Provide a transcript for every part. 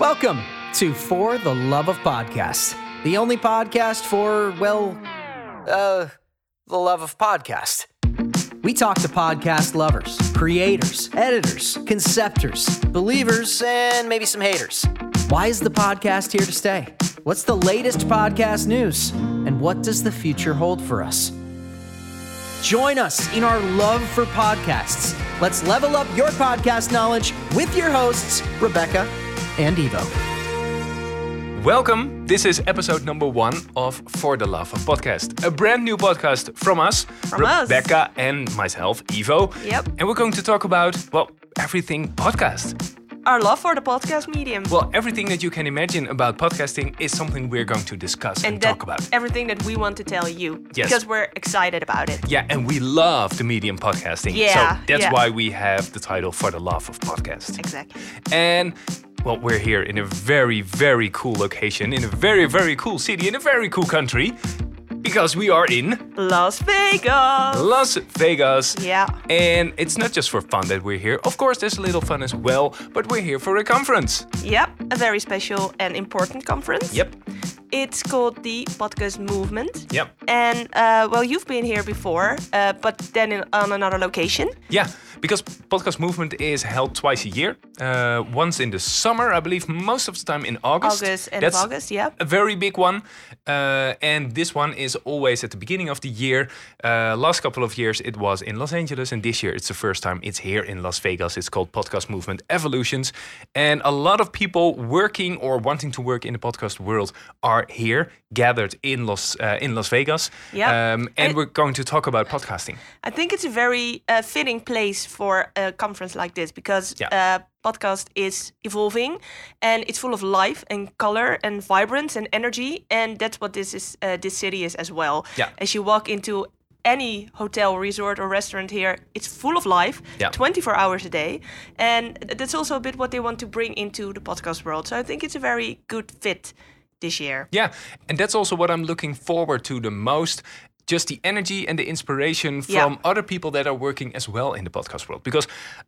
Welcome to For the Love of Podcast, the only podcast for, well, uh, the love of podcast. We talk to podcast lovers, creators, editors, conceptors, believers, and maybe some haters. Why is the podcast here to stay? What's the latest podcast news? And what does the future hold for us? Join us in our love for podcasts. Let's level up your podcast knowledge with your hosts, Rebecca and Ivo. Welcome. This is episode number one of For the Love of Podcast, a brand new podcast from us, From us. Rebecca and myself, Ivo. Yep. And we're going to talk about, well, everything podcast. Our love for the podcast medium. Well, everything that you can imagine about podcasting is something we're going to discuss and, and talk about. everything that we want to tell you. Yes. Because we're excited about it. Yeah, and we love the medium podcasting. Yeah, So that's yeah. why we have the title For the Love of Podcast. Exactly. And well, we're here in a very, very cool location, in a very, very cool city, in a very cool country, because we are in Las Vegas. Las Vegas. Yeah. And it's not just for fun that we're here. Of course, there's a little fun as well, but we're here for a conference. Yep. A very special and important conference. Yep. It's called the Podcast Movement. Yep. And uh, well, you've been here before, uh, but then in, on another location. Yeah, because podcast movement is held twice a year. Uh, once in the summer, I believe, most of the time in August. August, end That's August, yeah. a very big one. Uh, and this one is always at the beginning of the year. Uh, last couple of years it was in Los Angeles, and this year it's the first time it's here in Las Vegas. It's called Podcast Movement Evolutions. And a lot of people working or wanting to work in the podcast world are here, gathered in Los, uh, in Las Vegas. Yeah. Um, and we're going to talk about podcasting. I think it's a very uh, fitting place for a conference like this because Yeah. uh, podcast is evolving and it's full of life and color and vibrance and energy, and that's what this is. Uh, this city is as well. Yeah. As you walk into any hotel, resort, or restaurant here, it's full of life, Yeah. 24 hours a day, and that's also a bit what they want to bring into the podcast world. So I think it's a very good fit this year. Yeah, and that's also what I'm looking forward to the most. Just the energy and the inspiration Yeah. from other people that are working as well in the podcast world. Because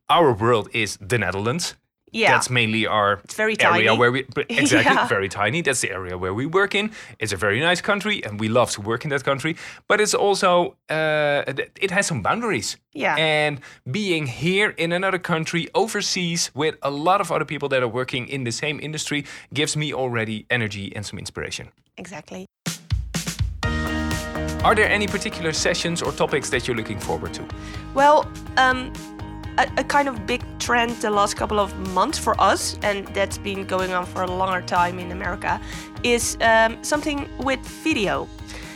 our world is the Netherlands. Yeah. That's mainly our It's very area tiny. where we exactly Yeah. very tiny. That's the area where we work in. It's a very nice country, and we love to work in that country. But it's also uh, it has some boundaries. Yeah. And being here in another country, overseas, with a lot of other people that are working in the same industry, gives me already energy and some inspiration. Exactly. Are there any particular sessions or topics that you're looking forward to? Well, um, a, a kind of big trend the last couple of months for us, and that's been going on for a longer time in America, is um, something with video.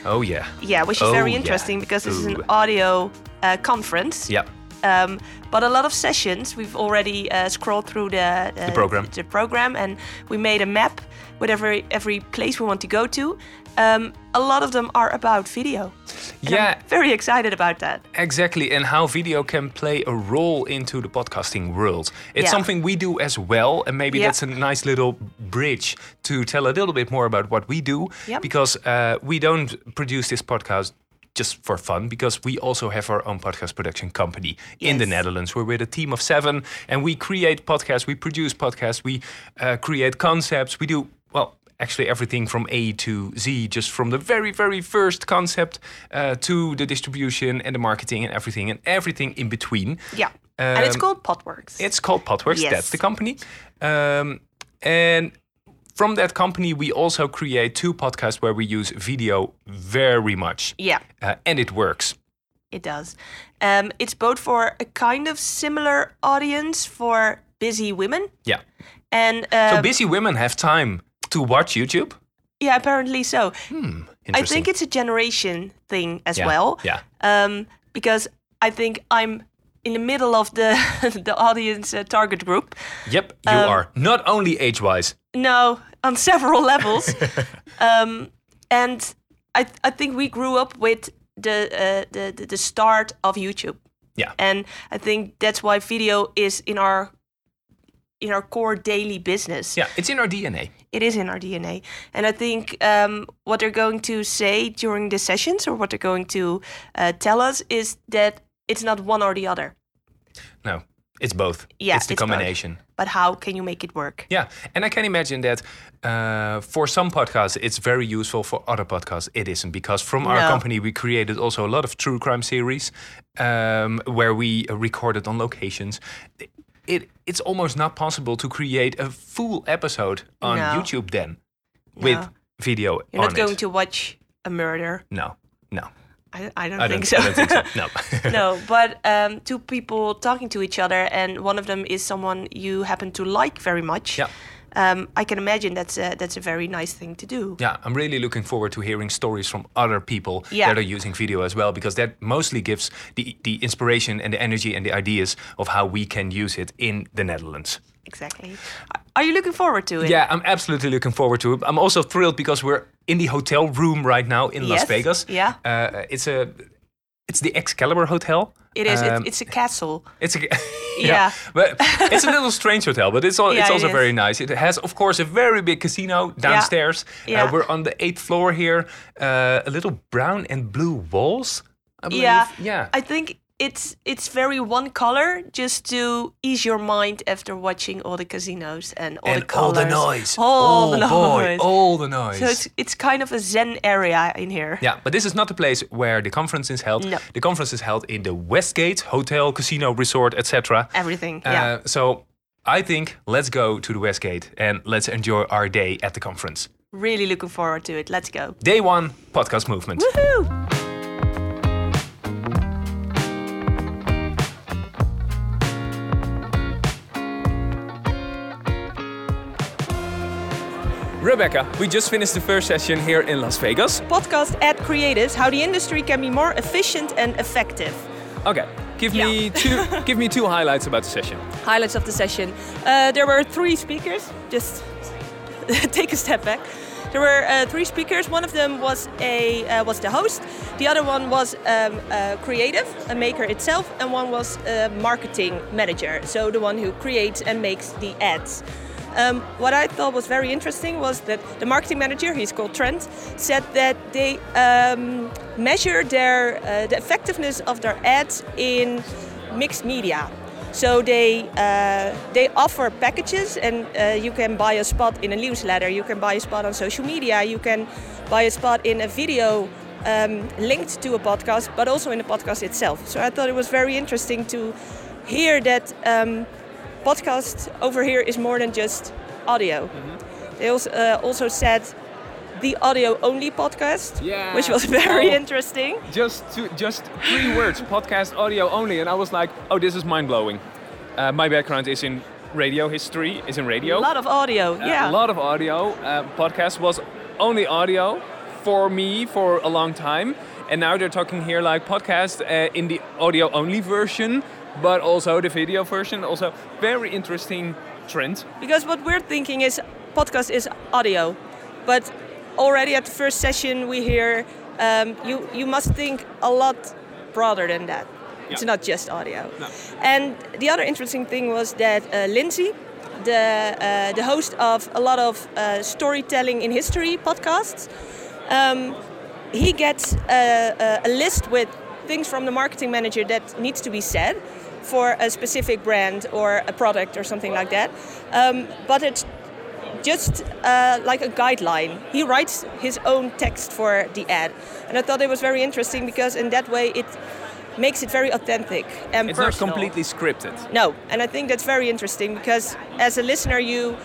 Oh yeah. Yeah, which is Oh, very yeah. interesting because this is an audio uh, conference. Yeah. Um, but a lot of sessions, we've already uh, scrolled through the, uh, program. the program, and we made a map with every every place we want to go to. Um, a lot of them are about video. And Yeah. I'm very excited about that. Exactly, and how video can play a role into the podcasting world. It's Yeah. something we do as well, and maybe Yeah. that's a nice little bridge to tell a little bit more about what we do. Yep. Because uh, we don't produce this podcast just for fun, because we also have our own podcast production company in the Yes. Netherlands. We're with a team of seven, and we create podcasts, we produce podcasts, we uh, create concepts, we do well. Actually, everything from A to Z, just from the very, very first concept uh, to the distribution and the marketing and everything, and everything in between. Yeah. and it's Um, called PodWorkz. It's called PodWorkz. Yes. That's the company. Um, and from that company, we also create two podcasts where we use video very much. yeah, Uh, and it works. it does. Um, it's both for a kind of similar audience for busy women. Yeah. And So um, busy women have time to watch YouTube. yeah, apparently so. Hmm. I think it's a generation thing as Yeah, well. yeah. Um, because I think I'm in the middle of the the audience uh, target group. Yep, you Um, are. Not only age wise. No, on several levels. um, and I I think we grew up with the, uh, the the the start of YouTube. Yeah. And I think that's why video is in our in our core daily business. Yeah, it's in our DNA. It is in our DNA. And I think um, what they're going to say during the sessions or what they're going to uh, tell us is that it's not one or the other. No. It's both. Yeah, it's the it's both. combination. But how can you make it work? Yeah, and I can imagine that uh, for some podcasts it's very useful. For other podcasts, it isn't because from our No. company we created also a lot of true crime series um, where we recorded on locations. It it's almost not possible to create a full episode on No. YouTube then with No. video You're not going it. to watch a murder. No, no, I, I don't I think don't, so. I don't think so. No. no, but um, two people talking to each other, and one of them is someone you happen to like very much. Yeah. Um, I can imagine that's a, that's a very nice thing to do. Yeah, I'm really looking forward to hearing stories from other people Yeah. that are using video as well, because that mostly gives the the inspiration and the energy and the ideas of how we can use it in the Netherlands. Exactly. Are you looking forward to it? Yeah, I'm absolutely looking forward to it. I'm also thrilled because we're in the hotel room right now in Las Vegas. yeah. uh, it's a it's the Excalibur Hotel. It is. Um, it's, it's a castle. It's a Yeah. but it's a little strange hotel, but it's all, Yeah, it's also is. very nice. It has, of course, a very big casino downstairs. Yeah. Uh, we're on the eighth floor here. Uh, a little brown and blue walls. I believe. Yeah. yeah. I think it's it's very one color just to ease your mind after watching all the casinos and all and the all the noise. All the oh boy, noise. all the noise. So it's it's kind of a zen area in here. Yeah, but this is not the place where the conference is held. No. The conference is held in the Westgate Hotel, Casino, Resort, etc. Everything. Uh, yeah. So I think let's go to the Westgate and let's enjoy our day at the conference. Really looking forward to it. Let's go. Day one, podcast movement. Woohoo! Rebecca, we just finished the first session here in Las Vegas. Podcast at Creatives: How the industry can be more efficient and effective. Okay, give me two give me two highlights about the session. highlights of the session. Uh, there were three speakers. Just take a step back. There were uh, three speakers. One of them was a uh, was the host. The other one was um, a creative, a maker itself, and one was a marketing manager. So the one who creates and makes the ads. Um, what I thought was very interesting was that the marketing manager, he's called Trent, said that they um, measure their uh, the effectiveness of their ads in mixed media. So they uh, they offer packages, and uh, you can buy a spot in a newsletter, you can buy a spot on social media, you can buy a spot in a video um, linked to a podcast, but also in the podcast itself. So I thought it was very interesting to hear that um, podcast over here is more than just audio. They also, uh, also said the audio only podcast, Yeah. which was very Oh. interesting. just to, just three words podcast audio only and i was like oh this is mind-blowing uh, my background is in radio history is in radio A lot of audio, Uh, yeah. a lot of audio uh, podcast was only audio for me for a long time and now they're talking here like podcast uh, in the audio only version but also the video version also very interesting trend Because what we're thinking is podcast is audio, but already at the first session we hear um, you you must think a lot broader than that. It's not just audio. No. And the other interesting thing was that uh, Lindsay, the uh, the host of a lot of uh, storytelling in history podcasts, um, he gets a, a, a list with things from the marketing manager that needs to be said for a specific brand or a product or something like that. Um, but it's just uh, like a guideline. He writes his own text for the ad, and I thought it was very interesting because in that way it makes it very authentic and it's personal. not completely scripted No, and I think that's very interesting because as a listener, you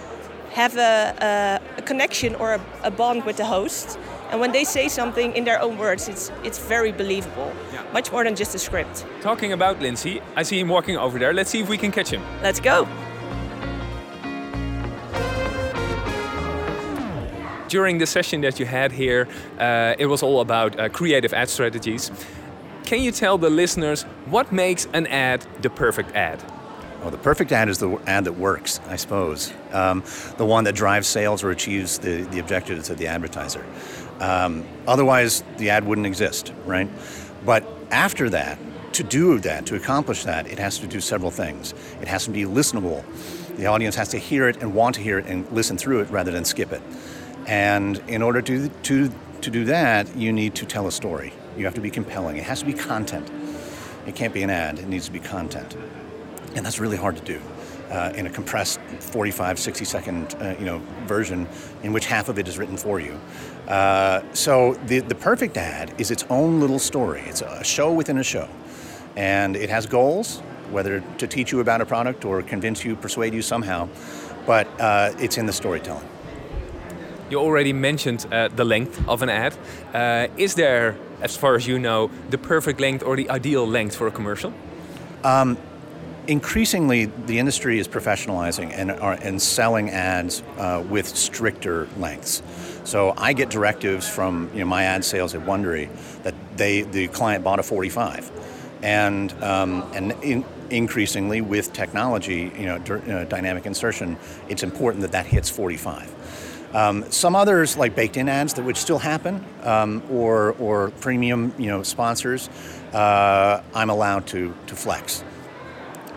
have a, a, a connection or a, a bond with the host, and when they say something in their own words, it's it's very believable, Yeah. much more than just a script. talking about lindsay i see him walking over there let's see if we can catch him Let's go. during the session that you had here, uh, it was all about uh, creative ad strategies. Can you tell the listeners what makes an ad the perfect ad? Well, the perfect ad is the ad that works, I suppose. Um, the one that drives sales or achieves the, the objectives of the advertiser. Um, otherwise, the ad wouldn't exist, right? But after that, to do that, to accomplish that, it has to do several things. It has to be listenable. The audience has to hear it and want to hear it and listen through it rather than skip it. And in order to, to, to do that, you need to tell a story. You have to be compelling. It has to be content. It can't be an ad, it needs to be content. and that's really hard to do uh, in a compressed 45, 60 second uh, you know, version in which half of it is written for you. Uh, so the, the perfect ad is its own little story. It's a show within a show. And it has goals, whether to teach you about a product or convince you, persuade you somehow, but uh, it's in the storytelling. You already mentioned uh, the length of an ad. Uh, is there, as far as you know, the perfect length or the ideal length for a commercial? Um, increasingly, the industry is professionalizing and, are, and selling ads uh, with stricter lengths. So I get directives from you know, my ad sales at Wondery that they the client bought a 45, and um, and in, increasingly with technology, you know, uh, dynamic insertion, it's important that that hits 45. Um, some others, like baked-in ads, that would still happen, um, or or premium, you know, sponsors, uh, I'm allowed to to flex.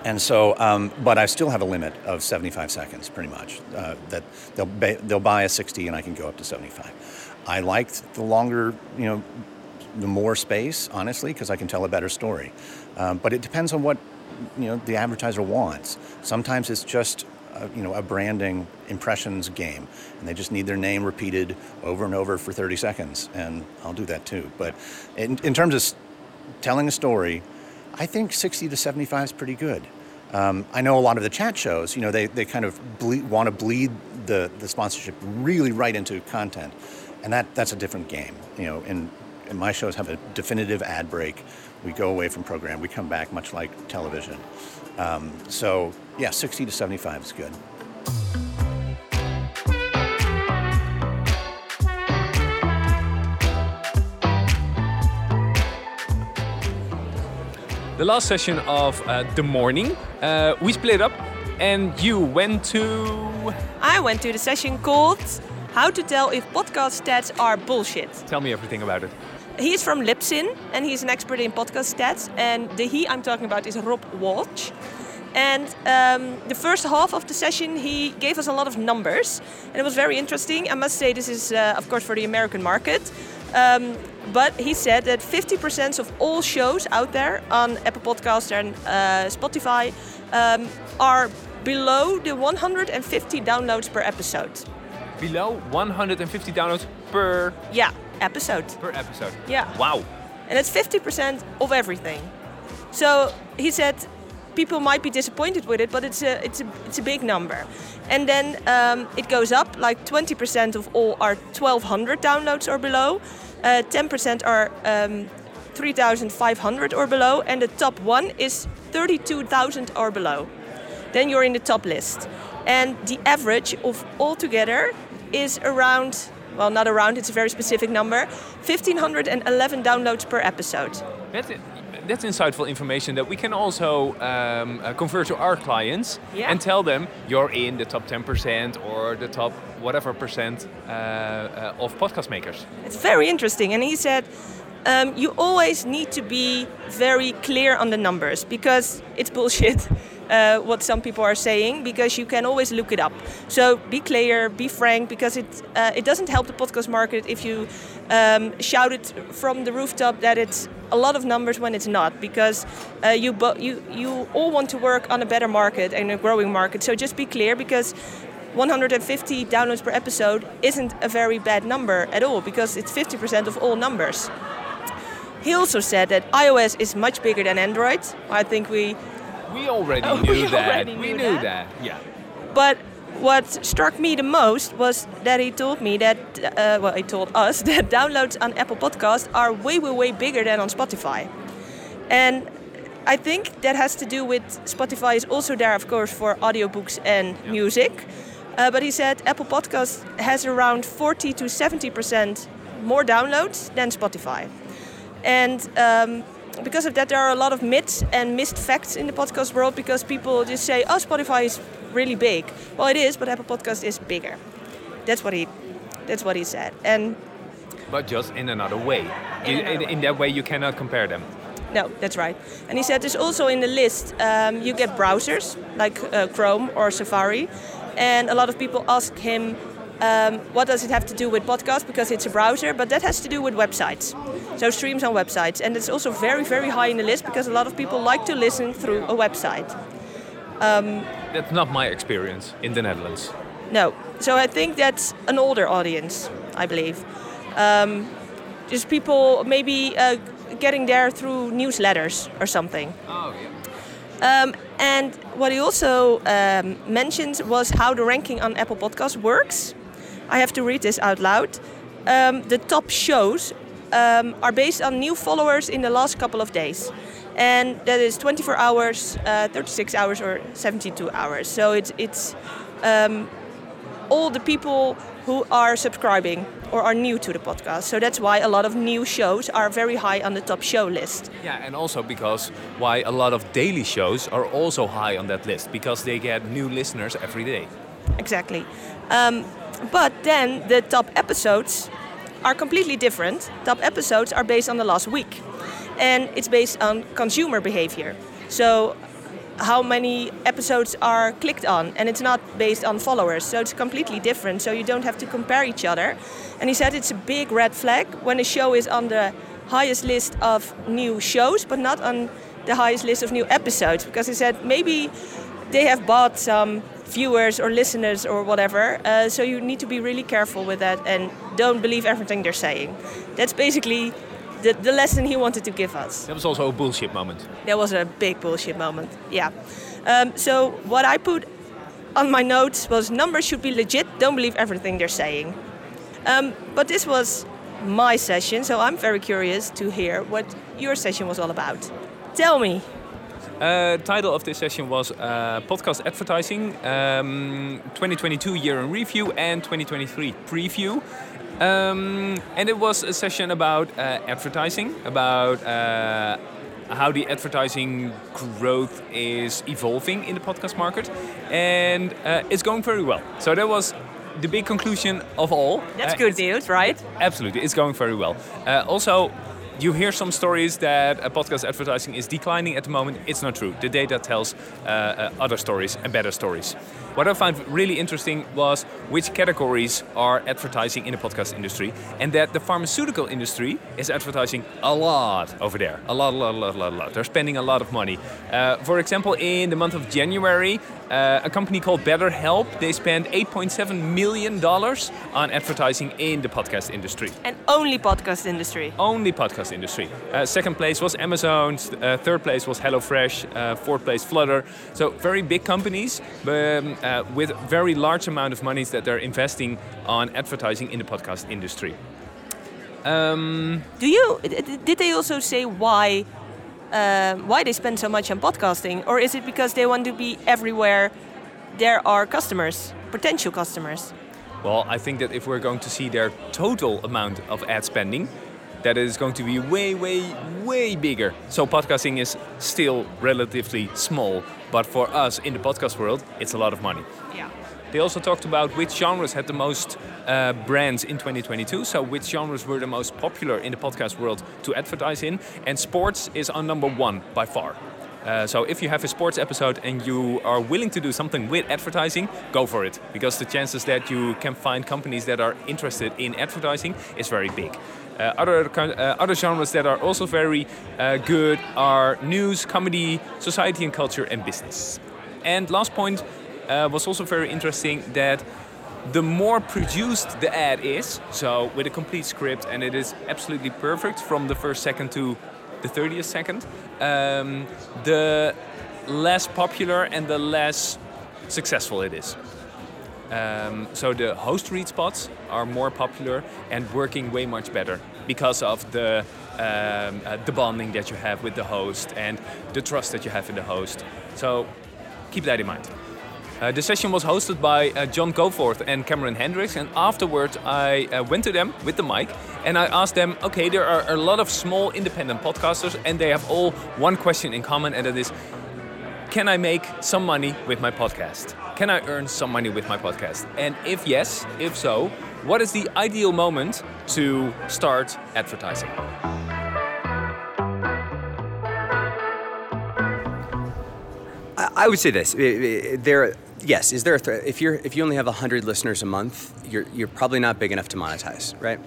And so, um, but I still have a limit of 75 seconds, pretty much. Uh, that they'll ba- they'll buy a 60, and I can go up to 75. I liked the longer, you know, the more space, honestly, because I can tell a better story. Um, but it depends on what you know the advertiser wants. Sometimes it's just a, you know a branding impressions game, and they just need their name repeated over and over for 30 seconds, and I'll do that too. But in, in terms of telling a story, I think 60 to 75 is pretty good. Um, I know a lot of the chat shows, you know, they, they kind of want to bleed the, the sponsorship really right into content. And that, that's a different game. You know, and, and my shows have a definitive ad break. We go away from program, we come back much like television. Um, so, yeah, 60 to 75 is good. The last session of uh, the morning, uh, we split up and you went to. I went to the session called How to Tell If Podcast Stats Are Bullshit. Tell me everything about it. He's from Libsyn and he's an expert in podcast stats. And the he I'm talking about is Rob Walch. And um, the first half of the session, he gave us a lot of numbers, and it was very interesting. I must say, this is, uh, of course, for the American market. Um, but he said that 50% of all shows out there on Apple Podcasts and uh, Spotify um, are below the 150 downloads per episode. Below 150 downloads per Yeah, episode. per episode. Yeah. Wow. And it's 50% of everything. So he said people might be disappointed with it, but it's a, it's a, it's a big number. And then um, it goes up, like 20% of all are 1200 downloads or below, uh, 10% are um, 3500 or below, and the top one is 32,000 or below. Then you're in the top list. And the average of all together is around, well, not around, it's a very specific number 1511 downloads per episode. That's insightful information that we can also um, uh, convert to our clients Yeah. and tell them you're in the top 10% or the top whatever percent uh, uh, of podcast makers. It's very interesting. And he said, um, you always need to be very clear on the numbers because it's bullshit uh, what some people are saying because you can always look it up. So be clear, be frank because it uh, it doesn't help the podcast market if you um, shout it from the rooftop that it's a lot of numbers when it's not because uh, you bo- you you all want to work on a better market and a growing market. So just be clear because 150 downloads per episode isn't a very bad number at all because it's 50% of all numbers. He also said that iOS is much bigger than Android. I think we. We already Oh, knew we that. already we knew knew that? that. Yeah. But what struck me the most was that he told me that, uh, well, he told us that downloads on Apple Podcasts are way, way, way bigger than on Spotify. And I think that has to do with Spotify is also there, of course, for audiobooks and music. Uh, but he said Apple Podcasts has around 40 to 70 percent more downloads than Spotify. And um, because of that, there are a lot of myths and missed facts in the podcast world because people just say, "Oh, Spotify is really big." Well, it is, but Apple Podcast is bigger. That's what he, that's what he said. And But just in another way. In another in, way. in that way, you cannot compare them. No, that's right. And he said there's also in the list um, you get browsers like uh, Chrome or Safari, and a lot of people ask him um, what does it have to do with podcast because it's a browser, but that has to do with websites. So streams on websites, and it's also very very high in the list because a lot of people like to listen through a website. That's not my experience in the Netherlands. No. So I think that's an older audience, I believe. Um, just people maybe uh, getting there through newsletters or something. Oh, yeah. Um, and what he also um, mentioned was how the ranking on Apple Podcasts works. I have to read this out loud. Um, the top shows um, are based on new followers in the last couple of days. And that is 24 hours, uh, 36 hours, or 72 hours. So it's, it's um, all the people who are subscribing or are new to the podcast. So that's why a lot of new shows are very high on the top show list. Yeah, and also because why a lot of daily shows are also high on that list because they get new listeners every day. Exactly. Um, but then the top episodes are completely different. Top episodes are based on the last week, and it's based on consumer behavior. So, how many episodes are clicked on, and it's not based on followers. So it's completely different. So you don't have to compare each other. And he said it's a big red flag when a show is on the highest list of new shows, but not on the highest list of new episodes, because he said maybe they have bought some viewers or listeners or whatever. Uh, so you need to be really careful with that and don't believe everything they're saying. That's basically the, the lesson he wanted to give us. That was also a bullshit moment. That was a big bullshit moment. Yeah. Um, so what I put on my notes was numbers should be legit. Don't believe everything they're saying. Um, but this was my session, so I'm very curious to hear what your session was all about. Tell me. Uh, title of this session was uh, Podcast Advertising um, 2022 Year in Review and 2023 Preview. Um, and it was a session about uh, advertising, about uh, how the advertising growth is evolving in the podcast market, and uh, it's going very well. So that was the big conclusion of all. That's Uh, good news, right? Absolutely, it's going very well. Uh, also, you hear some stories that uh, podcast advertising is declining at the moment. It's not true. The data tells uh, uh, other stories and better stories. What I found really interesting was which categories are advertising in the podcast industry, and that the pharmaceutical industry is advertising a lot over there. A lot, a lot, a lot, a lot, a lot. They're spending a lot of money. Uh, for example, in the month of January, uh, a company called BetterHelp they spent 8.7 million dollars on advertising in the podcast industry And only podcast industry. only podcast industry. Uh, second place was Amazon. Uh, third place was HelloFresh. Uh, fourth place Flutter. So very big companies um, uh, with very large amount of monies that they're investing on advertising in the podcast industry. Um, Do you? Did they also say why? Um, why they spend so much on podcasting, or is it because they want to be everywhere? There are customers, potential customers. well, I think that if we're going to see their total amount of ad spending, that is going to be way, way, way bigger. So podcasting is still relatively small, but for us in the podcast world, it's a lot of money. Yeah. They also talked about which genres had the most uh, brands in 2022. So, which genres were the most popular in the podcast world to advertise in. And sports is on number one by far. Uh, so, if you have a sports episode and you are willing to do something with advertising, go for it. Because the chances that you can find companies that are interested in advertising is very big. Uh, other, uh, other genres that are also very uh, good are news, comedy, society and culture, and business. And last point was also very interesting that the more produced the ad is, so with a complete script and it is absolutely perfect from the first second to the 30th second, um, the less popular and the less successful it is. Um, so the host read spots are more popular and working way much better because of the um, uh, the bonding that you have with the host and the trust that you have in the host. So keep that in mind. Uh, the session was hosted by uh, John Goforth and Cameron Hendricks, and afterwards I uh, went to them with the mic and I asked them, okay, there are a lot of small independent podcasters, and they have all one question in common, and that is, can I make some money with my podcast? Can I earn some money with my podcast? And if yes, if so, what is the ideal moment to start advertising? I, would say this: there, yes, is there a threat? If you're if you only have hundred listeners a month, you're you're probably not big enough to monetize, right?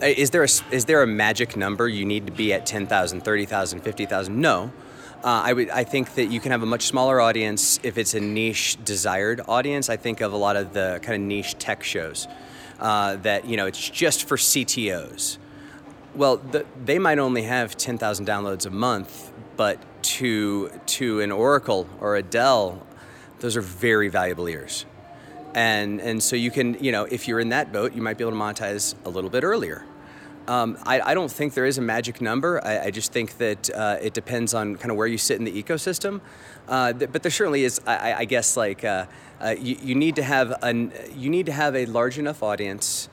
Is there a is there a magic number you need to be at 10,000, 30,000, 50,000? No. Uh, I would. I think that you can have a much smaller audience if it's a niche desired audience. I think of a lot of the kind of niche tech shows uh, that you know it's just for CTOs. Well, the, they might only have 10,000 downloads a month, but to to an Oracle or a Dell, those are very valuable ears. And and so you can you know if you're in that boat, you might be able to monetize a little bit earlier. Um, I, I, don't think there is a magic number. I, I just think that uh, it depends on kind of where you sit in the ecosystem. Uh, th- but there certainly is. I, I guess like uh, uh, you, you, need to have an you need to have a large enough audience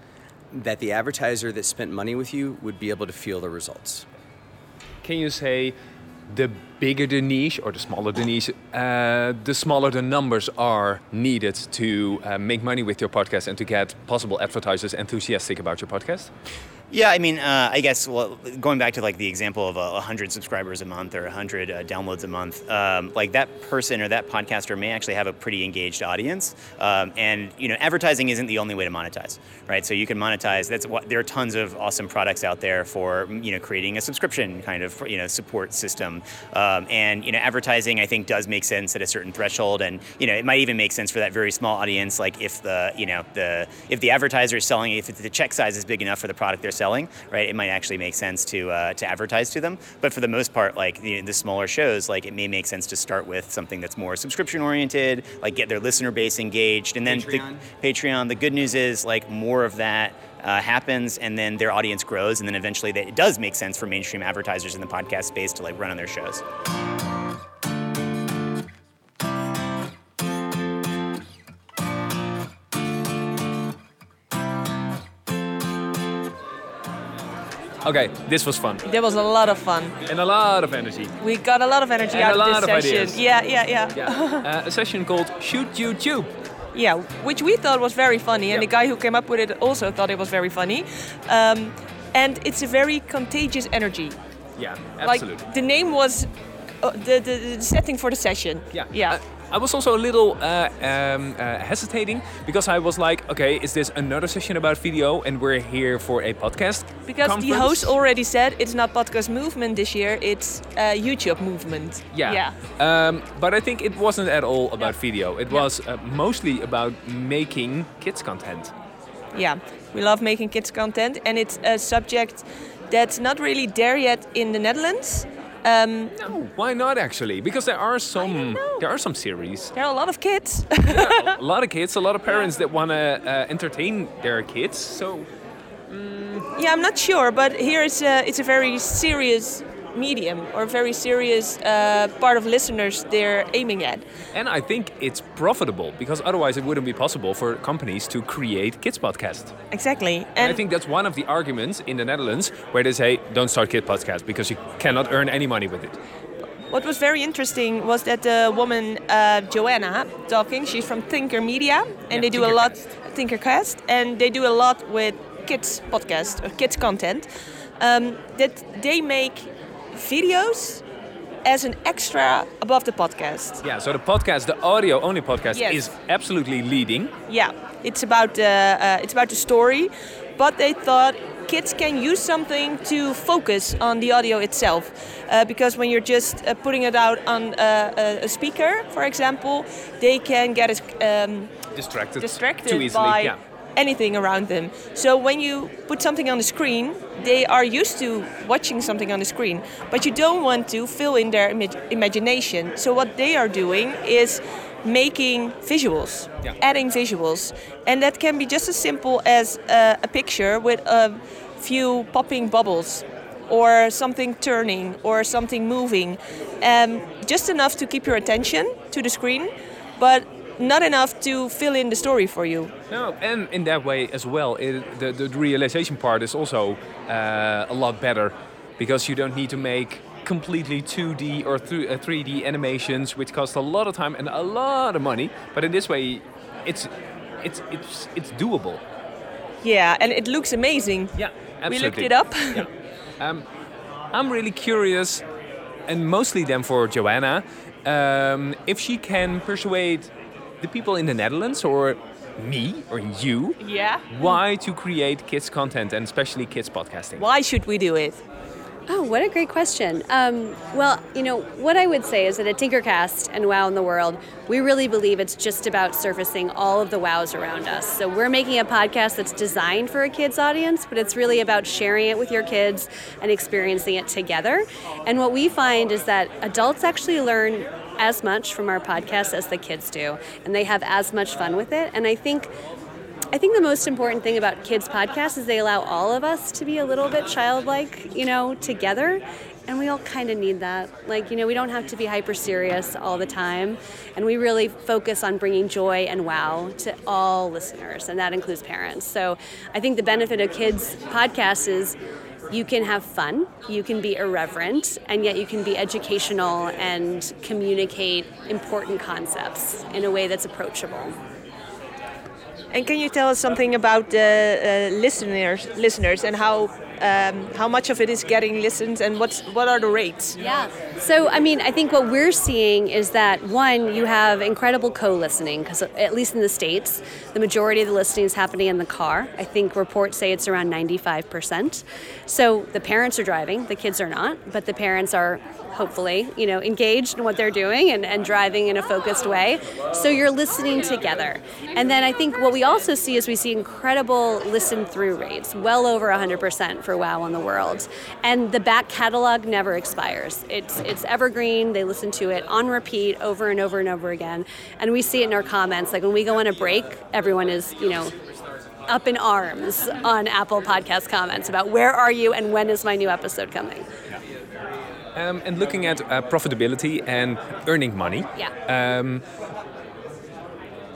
that the advertiser that spent money with you would be able to feel the results. Can you say the bigger the niche or the smaller the niche, uh, the smaller the numbers are needed to uh, make money with your podcast and to get possible advertisers enthusiastic about your podcast? Yeah, I mean, uh, I guess well, going back to like the example of a hundred subscribers a month or a hundred uh, downloads a month, um, like that person or that podcaster may actually have a pretty engaged audience, um, and you know, advertising isn't the only way to monetize, right? So you can monetize. That's what there are tons of awesome products out there for you know creating a subscription kind of you know support system, um, and you know, advertising I think does make sense at a certain threshold, and you know, it might even make sense for that very small audience, like if the you know the if the advertiser is selling, if the check size is big enough for the product they're selling, right? It might actually make sense to uh, to advertise to them. But for the most part, like the, the smaller shows, like it may make sense to start with something that's more subscription oriented, like get their listener base engaged, and then Patreon. The, Patreon. The good news is like more of that. Uh, happens and then their audience grows and then eventually they, it does make sense for mainstream advertisers in the podcast space to like run on their shows Okay, this was fun There was a lot of fun. and a lot of energy. We got a lot of energy And out a of this of session. ideas. Yeah, yeah, yeah. Yeah, uh, a session called Shoot YouTube. Yeah, which we thought was very funny, and Yeah. the guy who came up with it also thought it was very funny. Um, and it's a very contagious energy. Yeah, absolutely. Like the name was uh, the, the the setting for the session. Yeah. yeah. Uh, I was also a little uh, um, uh, hesitating because I was like, okay, is this another session about video and we're here for a podcast? because the host already said it's not podcast movement this year; it's uh, YouTube movement. Yeah. yeah. Um, but I think it wasn't at all about video. It was uh, mostly about making kids content. Yeah, we love making kids content, and it's a subject that's not really there yet in the Netherlands. Um, No, why not actually? Because there are some there are some series, there are a lot of kids. a lot of kids, a lot of parents that want to uh, entertain their kids. So yeah, I'm not sure, but here it's a it's a very serious medium or very serious uh, part of listeners they're aiming at. And I think it's profitable because otherwise it wouldn't be possible for companies to create kids podcast. Exactly, And, and I think that's one of the arguments in the Netherlands where they say don't start kid podcast because you cannot earn any money with it. what was very interesting was that the woman uh, Joanna talking. She's from Thinker Media, and Yeah, they do a lot. Tinkercast, and they do a lot with kids podcast or kids content. Um, that they make videos as an extra above the podcast. Yeah, so the podcast, the audio only podcast Yes. is absolutely leading. Yeah, it's about the uh, it's about the story, but they thought kids can use something to focus on the audio itself, uh, because when you're just uh, putting it out on uh, a, a speaker, for example, they can get um, Distracted, distracted too easily. by yeah. Anything around them. So when you put something on the screen, they are used to watching something on the screen, but you don't want to fill in their imag- imagination. So what they are doing is making visuals, Yeah. adding visuals, and that can be just as simple as uh, a picture with a few popping bubbles. Or something turning, or something moving, um, just enough to keep your attention to the screen, but not enough to fill in the story for you. No, and in that way as well, it, the, the realization part is also uh, a lot better because you don't need to make completely 2D or th- uh, 3D animations, which cost a lot of time and a lot of money. But in this way, it's it's it's it's doable. Yeah, and it looks amazing. Yeah, We looked it up. yeah. Um, I'm really curious, and mostly then for Joanna, um, if she can persuade the people in the Netherlands or me or you Yeah. why to create kids content and especially kids podcasting. Why should we do it? Oh, what a great question. Um, well, you know, what I would say is that at Tinkercast and Wow in the World, we really believe it's just about surfacing all of the wows around us. So we're making a podcast that's designed for a kids audience, but it's really about sharing it with your kids and experiencing it together. And what we find is that adults actually learn as much from our podcast as the kids do, and they have as much fun with it. And I think I think the most important thing about kids podcasts is they allow all of us to be a little bit childlike, you know, together. And we all kind of need that. Like, you know, we don't have to be hyper serious all the time. And we really focus on bringing joy and wow to all listeners, and that includes parents. So I think the benefit of kids podcasts is you can have fun, you can be irreverent, and yet you can be educational and communicate important concepts in a way that's approachable. And can you tell us something about the uh, listeners, listeners, and how um, how much of it is getting listened, and what's what are the rates? Yeah. So I mean, I think what we're seeing is that one, you have incredible co-listening because at least in the states, the majority of the listening is happening in the car. I think reports say it's around 95%. So the parents are driving, the kids are not, but the parents are hopefully, you know, engaged in what they're doing and, and driving in a focused way. So you're listening together. And then I think what we also see is we see incredible listen through rates, well over 100% for Wow in the World. And the back catalog never expires. It's it's evergreen. They listen to it on repeat over and over and over again. And we see it in our comments. Like when we go on a break, everyone is, you know, up in arms on Apple Podcast comments about where are you and when is my new episode coming. Um, and looking at uh, profitability and earning money. Yeah. Um,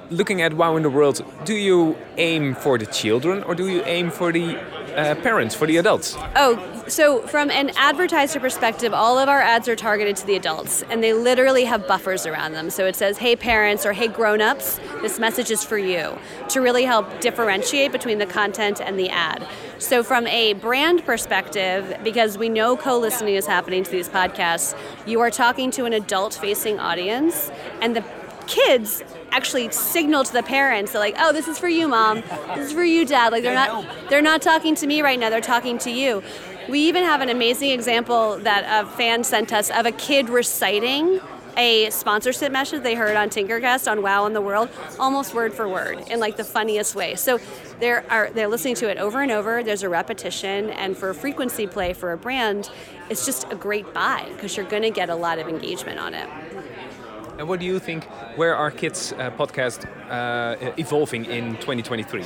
looking at Wow in the World, do you aim for the children or do you aim for the uh, parents, for the adults? Oh, so from an advertiser perspective, all of our ads are targeted to the adults, and they literally have buffers around them. So it says, "Hey parents" or "Hey grown-ups, this message is for you," to really help differentiate between the content and the ad. So from a brand perspective, because we know co-listening is happening to these podcasts, you are talking to an adult-facing audience, and the kids actually signal to the parents they're like oh this is for you mom this is for you dad like they're not they're not talking to me right now they're talking to you we even have an amazing example that a fan sent us of a kid reciting a sponsorship message they heard on Tinkercast on Wow in the World, almost word for word, in like the funniest way. So they're are they're listening to it over and over. There's a repetition, and for frequency play for a brand, it's just a great buy because you're going to get a lot of engagement on it. And what do you think? Where are kids' uh, podcast uh, evolving in 2023?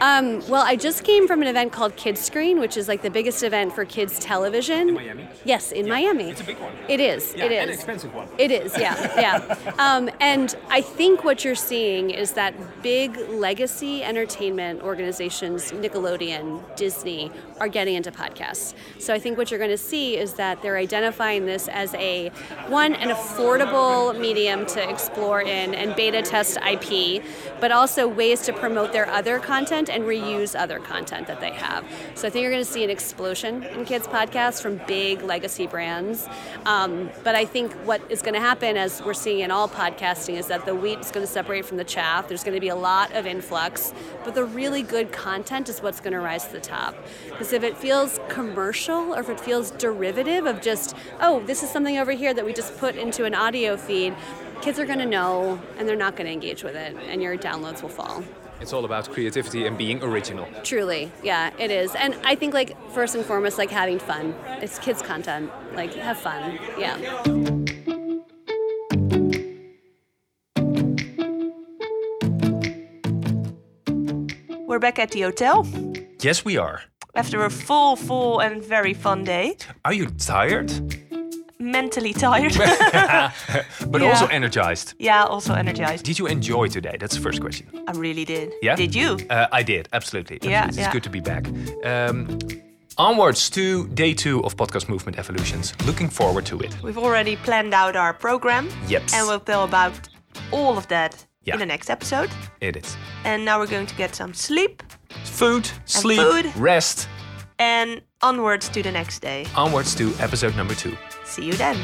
Um, well, I just came from an event called Kidscreen, which is like the biggest event for kids television. In Miami? Yes, in Miami. It's a big one. It is. Yeah, it is. an expensive one. It is. Yeah. Yeah. um, and I think what you're seeing is that big legacy entertainment organizations, Nickelodeon, Disney, are getting into podcasts. So I think what you're going to see is that they're identifying this as a one an affordable medium to explore in and beta test IP, but also ways to promote their other content and reuse other content that they have. So I think you're going to see an explosion in kids podcasts from big legacy brands. Um, but I think what is going to happen, as we're seeing in all podcasting, is that the wheat is going to separate from the chaff. There's going to be a lot of influx, but the really good content is what's going to rise to the top. Because if it feels commercial or if it feels derivative of just, oh, this is something over here that we just put into an audio feed, kids are going to know and they're not going to engage with it, and your downloads will fall. It's all about creativity and being original. Truly, yeah, it is. And I think like first and foremost, like having fun. It's kids content. Like have fun. Yeah. We're back at the hotel Yes, we are. after a full, full, and very fun day. Are you tired? Mentally tired. But Yeah. also energized. yeah, also energized. Did you enjoy today? That's the first question. I really did. Yeah? Did you? Uh, I did, absolutely. Yeah, It's yeah. good to be back. Um, onwards to day two of Podcast Movement Evolutions. Looking forward to it. We've already planned out our program. Yep. And we'll tell about all of that Yeah. in the next episode. It is. And now we're going to get some sleep Food, sleep, food. rest. and onwards to the next day. Onwards to episode number two. See you then.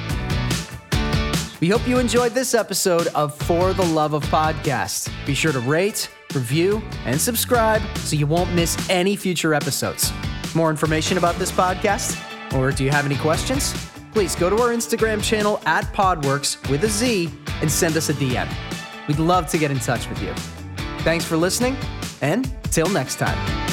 We hope you enjoyed this episode of For the Love of Podcast. Be sure to rate, review, and subscribe so you won't miss any future episodes. More information about this podcast? Or do you have any questions? Please go to our Instagram channel at PodWorkz with a Z and send us a DM. We'd love to get in touch with you. Thanks for listening, and till next time.